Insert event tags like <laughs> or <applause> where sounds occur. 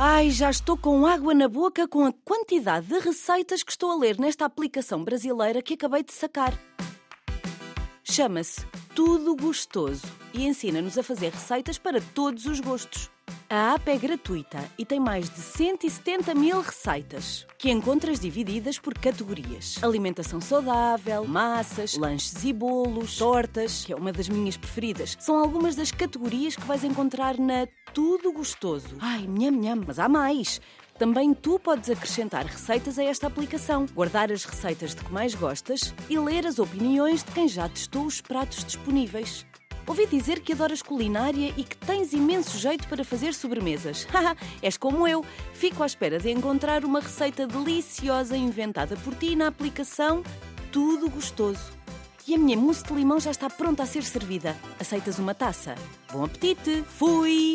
Ai, já estou com água na boca com a quantidade de receitas que estou a ler nesta aplicação brasileira que acabei de sacar. Chama-se Tudo Gostoso e ensina-nos a fazer receitas para todos os gostos. A app é gratuita e tem mais de 170 mil receitas, que encontras divididas por categorias: alimentação saudável, massas, lanches e bolos, tortas, que é uma das minhas preferidas. São algumas das categorias que vais encontrar na Tudo Gostoso. Ai, nham nham, mas há mais! Também tu podes acrescentar receitas a esta aplicação, guardar as receitas de que mais gostas e ler as opiniões de quem já testou os pratos disponíveis. Ouvi dizer que adoras culinária e que tens imenso jeito para fazer sobremesas. <laughs> Haha, és como eu. Fico à espera de encontrar uma receita deliciosa inventada por ti na aplicação Tudo Gostoso. E a minha mousse de limão já está pronta a ser servida. Aceitas uma taça? Bom apetite! Fui!